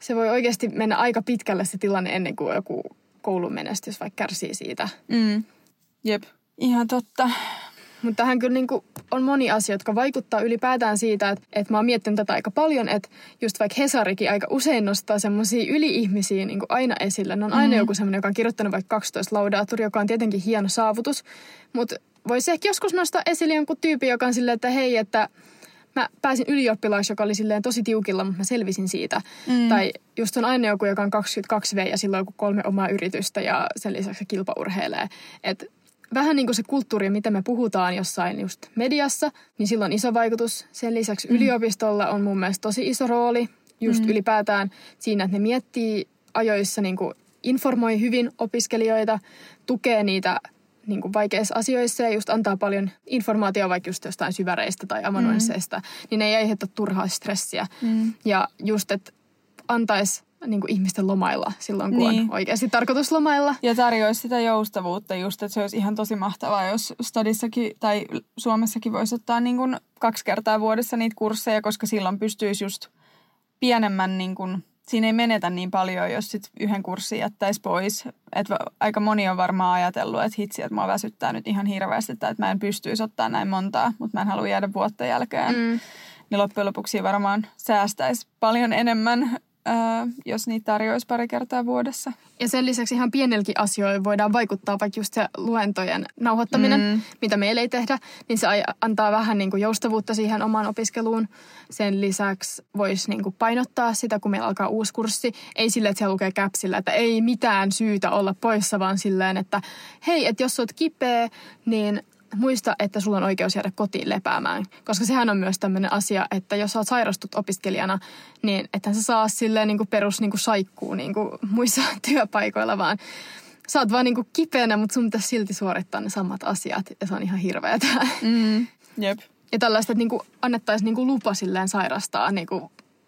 se voi oikeasti mennä aika pitkälle se tilanne ennen kuin joku koulumenestys vaikka kärsii siitä. Mm. Jep. Ihan totta. Mutta tähän kyllä niinku on moni asia, jotka vaikuttaa ylipäätään siitä, että, että mä oon miettinyt tätä aika paljon, että just vaikka Hesarikin aika usein nostaa semmoisia yli-ihmisiä niinku aina esille. Ne on aina Mm. joku semmoinen, joka on kirjoittanut vaikka 12 laudaattori, joka on tietenkin hieno saavutus. Mutta voisi ehkä joskus nostaa esille jonkun tyypin, joka on silleen, että hei, että mä pääsin ylioppilaaksi, joka oli silleen tosi tiukilla, mutta mä selvisin siitä. Mm. Tai just on aina joku, joka on 22V ja sillä on kolme omaa yritystä ja sen lisäksi kilpaurheilee. Et vähän niin kuin se kulttuuri, mitä me puhutaan jossain just mediassa, niin sillä on iso vaikutus. Sen lisäksi mm. yliopistolla on mun mielestä tosi iso rooli just mm. ylipäätään siinä, että ne miettii ajoissa, niin kuin informoi hyvin opiskelijoita, tukee niitä niin kuin vaikeissa asioissa ja just antaa paljon informaatiota vaikka just jostain syväreistä tai amanuensseista, mm. niin ne ei aiheuta turhaa stressiä. Mm. Ja just, että antaisi niin kuin ihmisten lomailla silloin, kun Niin. on oikeasti tarkoitus lomailla. Ja tarjoaisi sitä joustavuutta just, että se olisi ihan tosi mahtavaa, jos Stadissakin tai Suomessakin voisi ottaa niin kuin kaksi kertaa vuodessa niitä kursseja, koska silloin pystyisi just pienemmän, niin kuin, siinä ei menetä niin paljon, jos sit yhden kurssin jättäisi pois. Et aika moni on varmaan ajatellut, että hitsi, että mua väsyttää nyt ihan hirveästi, tai että mä en pystyisi ottaa näin montaa, mutta mä en halua jäädä vuotta jälkeen. Mm. Niin loppujen lopuksi varmaan säästäisi paljon enemmän, ää, jos niitä tarjoaisi pari kertaa vuodessa. Ja sen lisäksi ihan pienelläkin asioilla voidaan vaikuttaa, vaikka just se luentojen nauhoittaminen, Mm. mitä meillä ei tehdä, niin se antaa vähän niin kuin joustavuutta siihen omaan opiskeluun. Sen lisäksi voisi niin kuin painottaa sitä, kun meillä alkaa uusi kurssi. Ei sille, että siellä lukee käpsillä, että ei mitään syytä olla poissa, vaan silleen, että hei, että jos oot kipeä, niin muista, että sulla on oikeus jäädä kotiin lepäämään. Koska sehän on myös tämmöinen asia, että jos sä oot sairastut opiskelijana, niin ethän sä saa silleen niin kuin perus niin kuin saikkuu niin kuin muissa työpaikoilla, vaan sä oot vaan niin kuin kipeänä, mutta sun pitäisi silti suorittaa ne samat asiat. Ja se on ihan hirveetä. Mm. Jep. Ja tällaista, että niin kuin annettaisiin niin kuin lupa silleen sairastaa, niin kuin,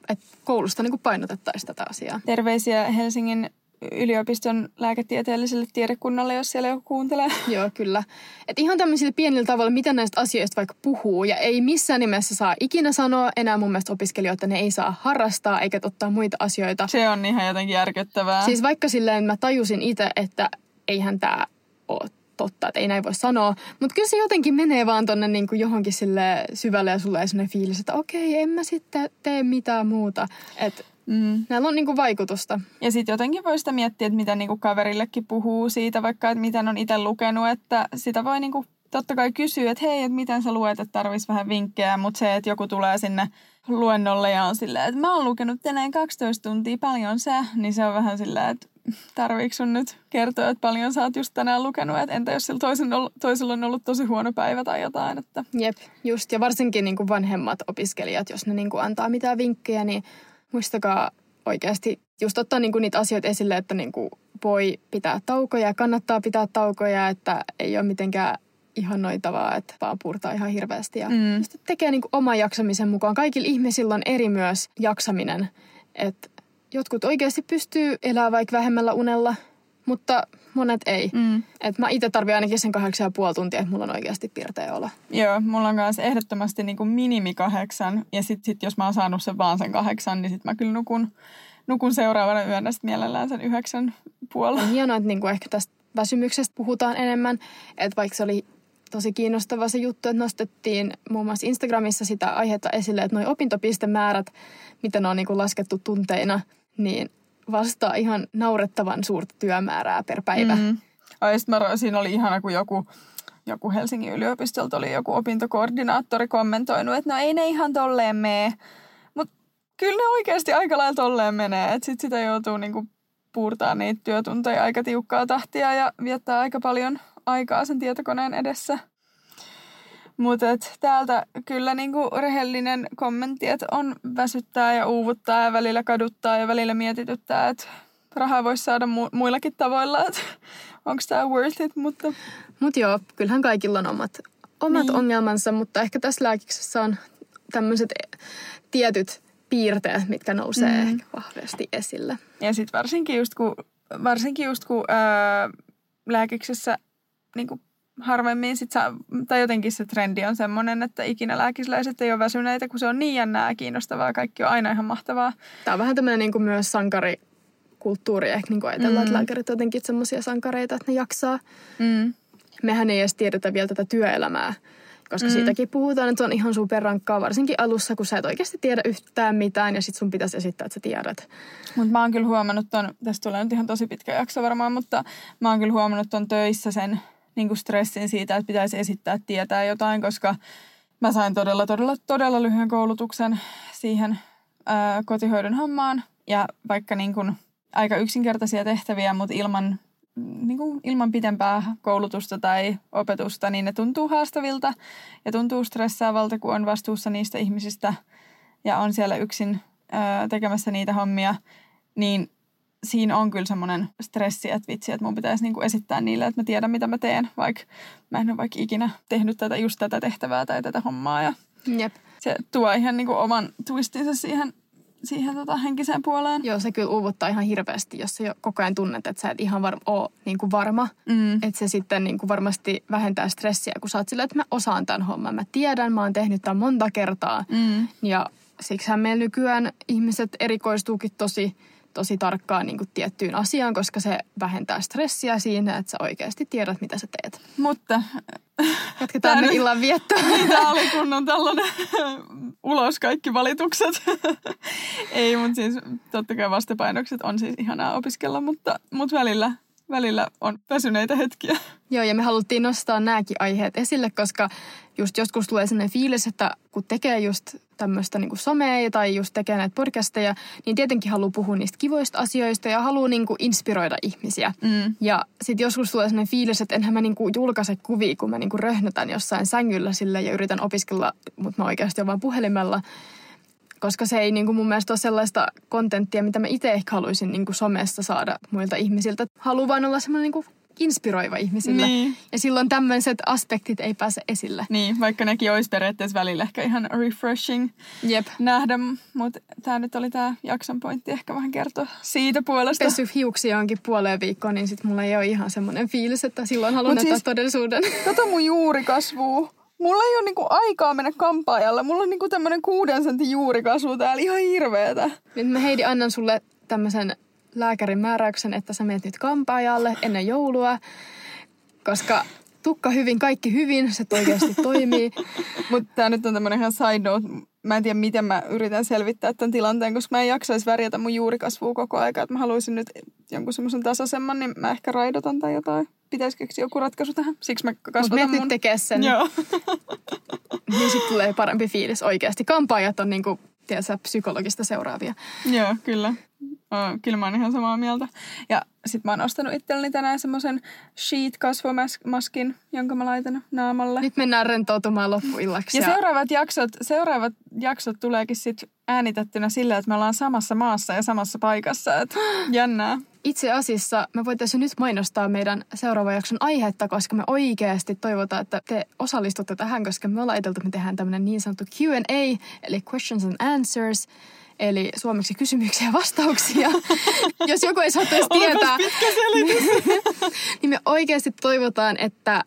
että koulusta niin kuin painotettaisiin tätä asiaa. Terveisiä Helsingin yliopiston lääketieteelliselle tiedekunnalle, jos siellä joku kuuntelee. Joo, kyllä. Et ihan tämmöisillä pienillä tavalla, miten näistä asioista vaikka puhuu. Ja ei missään nimessä saa ikinä sanoa enää mun mielestä opiskelijoita, että ne ei saa harrastaa eikä ottaa muita asioita. Se on ihan jotenkin järkyttävää. Siis vaikka silleen mä tajusin itse, että eihän tämä ole totta, että ei näin voi sanoa. Mutta kyllä se jotenkin menee vaan tonne niin kuin johonkin sille syvälle ja sulle ei fiilis, että okei, en mä sitten tee mitään muuta. Että mm. näillä on niin kuin vaikutusta. Ja sitten jotenkin voi sitä miettiä, että mitä niinku kaverillekin puhuu siitä, vaikka että miten on itse lukenut, että sitä voi niinku totta kai kysyä, että hei, että miten sä luet, että tarvitsisi vähän vinkkejä, mutta se, että joku tulee sinne luennolle ja on silleen, että mä oon lukenut tänään 12 tuntia, paljon sä, niin se on vähän silleen, että tarviiko sun nyt kertoa, että paljon sä oot just tänään lukenut, että entä jos sillä toisen, toisella on ollut tosi huono päivä tai jotain, että Jep, just. Ja varsinkin niin kuin vanhemmat opiskelijat, jos ne niin kuin antaa mitään vinkkejä, niin muistakaa oikeasti just ottaa niin kuin niitä asioita esille, että niin kuin voi pitää taukoja ja kannattaa pitää taukoja, että ei ole mitenkään ihannoitavaa, että vaan purtaa ihan hirveästi. Ja Mm. tekee niin kuin oman jaksamisen mukaan. Kaikilla ihmisillä on eri myös jaksaminen. Että jotkut oikeasti pystyy elämään vaikka vähemmällä unella, mutta monet ei. mm. Et mä itse tarvitsen ainakin sen kahdeksan ja puoli tuntia, että mulla on oikeasti pirteä olo. Joo, mulla on myös ehdottomasti niin kuin minimi kahdeksan. Ja sitten sit, jos mä oon saanut sen vaan sen kahdeksan, niin sitten mä kyllä nukun, nukun seuraavana yönä sit mielellään sen yhdeksän puolella. On hienoa, että niinku ehkä tästä väsymyksestä puhutaan enemmän. Että vaikka se oli tosi kiinnostava se juttu, että nostettiin muun muassa Instagramissa sitä aihetta esille, että noi opintopistemäärät, mitä ne on niinku laskettu tunteina, niin vastaa ihan naurettavan suurta työmäärää per päivä. Mm. Ai, mä, siinä oli ihana, kun joku, joku Helsingin yliopistolta oli joku opintokoordinaattori kommentoinut, että no ei ne ihan tolleen mene. Mutta kyllä ne oikeasti aika lailla tolleen menee. Että sit sitä joutuu niinku puurtaa niitä työtunteja aika tiukkaa tahtia ja viettää aika paljon aikaa sen tietokoneen edessä. Mutta täältä kyllä niinku rehellinen kommentti, että on väsyttää ja uuvuttaa ja välillä kaduttaa ja välillä mietityttää, että rahaa voisi saada mu- muillakin tavoilla, että onko tämä worth it, mutta Mutta joo, kyllähän kaikilla on omat, omat Niin. ongelmansa, mutta ehkä tässä lääkiksessä on tämmöiset tietyt piirteet, mitkä nousee Mm. mm. ehkä vahvasti esille. ja sitten varsinkin just kun, varsinkin just kun ää, lääkiksessä niin harvemmin sit saa, tai jotenkin se trendi on semmoinen, että ikinä lääkisläiset ei ole väsyneitä, kun se on niin jännää ja kiinnostavaa, kaikki on aina ihan mahtavaa. Tämä on vähän tämmöinen niin kuin myös sankarikulttuuri, ehkä niin ajatellaan, Mm. että lääkärit on jotenkin semmoisia sankareita, että ne jaksaa. Mm. Mehän ei edes tiedetä vielä tätä työelämää, koska Mm. mm. siitäkin puhutaan, että se on ihan superrankkaa, varsinkin alussa, kun sä et oikeasti tiedä yhtään mitään ja sit sun pitäisi esittää, että sä tiedät. Mutta mä oon kyllä huomannut ton, tästä tulee nyt ihan tosi pitkä jakso varmaan, mutta mä oon kyllä huomannut ton töissä sen niin kuin stressin siitä, että pitäisi esittää tietää jotain, koska mä sain todella, todella, todella lyhyen koulutuksen siihen ää, kotihoidon hommaan. Ja vaikka niin kuin aika yksinkertaisia tehtäviä, mutta ilman, niin kuin ilman pitempää koulutusta tai opetusta, niin ne tuntuu haastavilta ja tuntuu stressaavalta, kun on vastuussa niistä ihmisistä ja on siellä yksin ää, tekemässä niitä hommia, niin siinä on kyllä semmoinen stressi, että vitsi, että mun pitäisi niinku esittää niille, että mä tiedän, mitä mä teen, vaikka mä en ole vaikka ikinä tehnyt tätä, just tätä tehtävää tai tätä hommaa. Ja Jep. se tuo ihan niinku oman twistinsä siihen siihen tota, henkiseen puoleen. Joo, se kyllä uuvuttaa ihan hirveästi, jos sä jo koko ajan tunnet, että sä et ihan var- ole niin kuin varma. Mm. Että se sitten niin kuin varmasti vähentää stressiä, kun sä oot silleen, että mä osaan tämän homman. Mä tiedän, mä oon tehnyt tämän monta kertaa. Mm. Ja siksihän meillä nykyään ihmiset erikoistuukin tosi, tosi tarkkaan niin kuin tiettyyn asiaan, koska se vähentää stressiä siinä, että sä oikeasti tiedät, mitä sä teet. Mutta Jatketaan me nyt- illan viettoa. Tämä oli kunnon tällainen ulos kaikki valitukset. Ei, mutta siis totta kai vastapainokset on siis ihanaa opiskella, mutta, mutta välillä, välillä on väsyneitä hetkiä. Joo, ja me haluttiin nostaa nämäkin aiheet esille, koska just joskus tulee sellainen fiilis, että kun tekee just tämmöistä niin somea tai just tekee näitä podcasteja, niin tietenkin haluaa puhua niistä kivoista asioista ja haluaa niin kuin inspiroida ihmisiä. Mm. Ja sitten joskus tulee sellainen fiilis, että enhän mä niinku julkaise kuvia, kun mä niinku röhnötän jossain sängyllä sille ja yritän opiskella, mutta mä oikeasti olen vaan puhelimella. Koska se ei niinku mun mielestä ole sellaista kontenttia, mitä mä itse ehkä haluaisin niinku somessa saada muilta ihmisiltä. Haluan vaan olla semmoinen niinku inspiroiva ihmisille. Niin. Ja silloin tämmöiset aspektit ei pääse esille. Niin, vaikka nekin olisi periaatteessa välillä ehkä ihan refreshing Jep. nähdä, mutta tämä nyt oli tämä jakson pointti ehkä vähän kertoa siitä puolesta. Pessy hiuksia onkin puoleen viikkoon, niin sit mulla ei ole ihan semmoinen fiilis, että silloin haluan näyttää siis- todellisuuden. Kato mun juurikasvua. Mulla ei ole niinku aikaa mennä kampaajalle. Mulla on niinku tämmönen kuuden sentin juurikasvu täällä. Ihan hirveetä. Nyt mä Heidi annan sulle tämmöisen lääkärin määräyksen, että sä menet nyt kampaajalle ennen joulua, koska tukka hyvin, kaikki hyvin, se oikeasti toimii. Mutta tää nyt on tämmönen ihan side note. Mä en tiedä, miten mä yritän selvittää tämän tilanteen, koska mä en jaksaisi värjätä mun juurikasvua koko aika. Että mä haluaisin nyt jonkun semmoisen tasaisemman, niin mä ehkä raidotan tai jotain. Pitäisikö keksiä joku ratkaisu tähän? Siksi mä kasvatan menet mun... nyt tekee sen, Joo. niin sitten tulee parempi fiilis oikeasti. Kampaajat on niinku, tiedätkö, psykologista seuraavia. Joo, kyllä. Oh, kyllä mä oon ihan samaa mieltä. Ja sit mä oon ostanut itselleni tänään semmoisen sheet-kasvomaskin, jonka mä laitan naamalle. Nyt mennään rentoutumaan loppuillaksi. Ja seuraavat jaksot, seuraavat jaksot tuleekin sit äänitettynä sillä, että me ollaan samassa maassa ja samassa paikassa. Et jännää. Itse asiassa me voitaisiin nyt mainostaa meidän seuraavan jakson aihetta, koska me oikeasti toivotaan, että te osallistutte tähän, koska me ollaan ajateltu, että me tehdään tämmöinen niin sanottu Q&A, eli questions and answers, eli suomeksi kysymyksiä ja vastauksia. Jos joku ei saattaisi tietää, niin me oikeasti toivotaan, että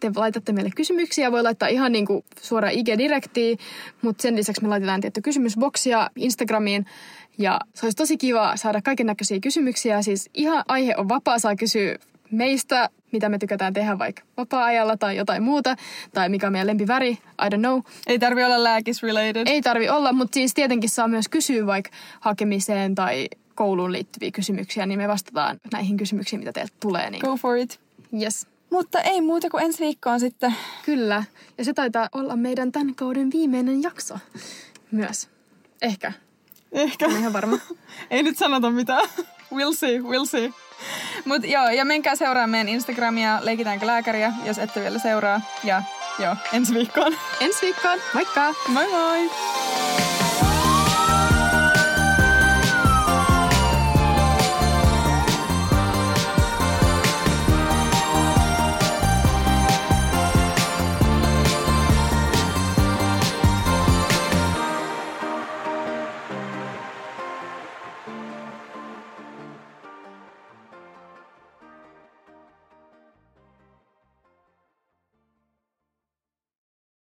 te laitatte meille kysymyksiä. Voi laittaa ihan niin kuin suoraan IG-direktiin, mutta sen lisäksi me laitetaan tietty kysymysboksia Instagramiin. Ja se olisi tosi kiva saada kaiken näköisiä kysymyksiä. Siis ihan aihe on vapaa, saa kysyä meistä, mitä me tykätään tehdä vaikka vapaa-ajalla tai jotain muuta. Tai mikä on meidän lempiväri, I don't know. Ei tarvi olla lääkis-related. Ei tarvi olla, mutta siis tietenkin saa myös kysyä vaikka hakemiseen tai kouluun liittyviä kysymyksiä, niin me vastataan näihin kysymyksiin, mitä teiltä tulee. Niin Go for it. yes. Mutta ei muuta kuin ensi viikkoon sitten. Kyllä. Ja se taitaa olla meidän tämän kauden viimeinen jakso myös. Ehkä. Ehkä. En ihan varma. Ei nyt sanota mitään. We'll see, we'll see. Mut joo, ja menkää seuraamaan meidän Instagramia, leikitäänkö lääkäriä, jos ette vielä seuraa. Ja joo, ensi viikkoon. Ensi viikkoon. Moikka! Moi moi!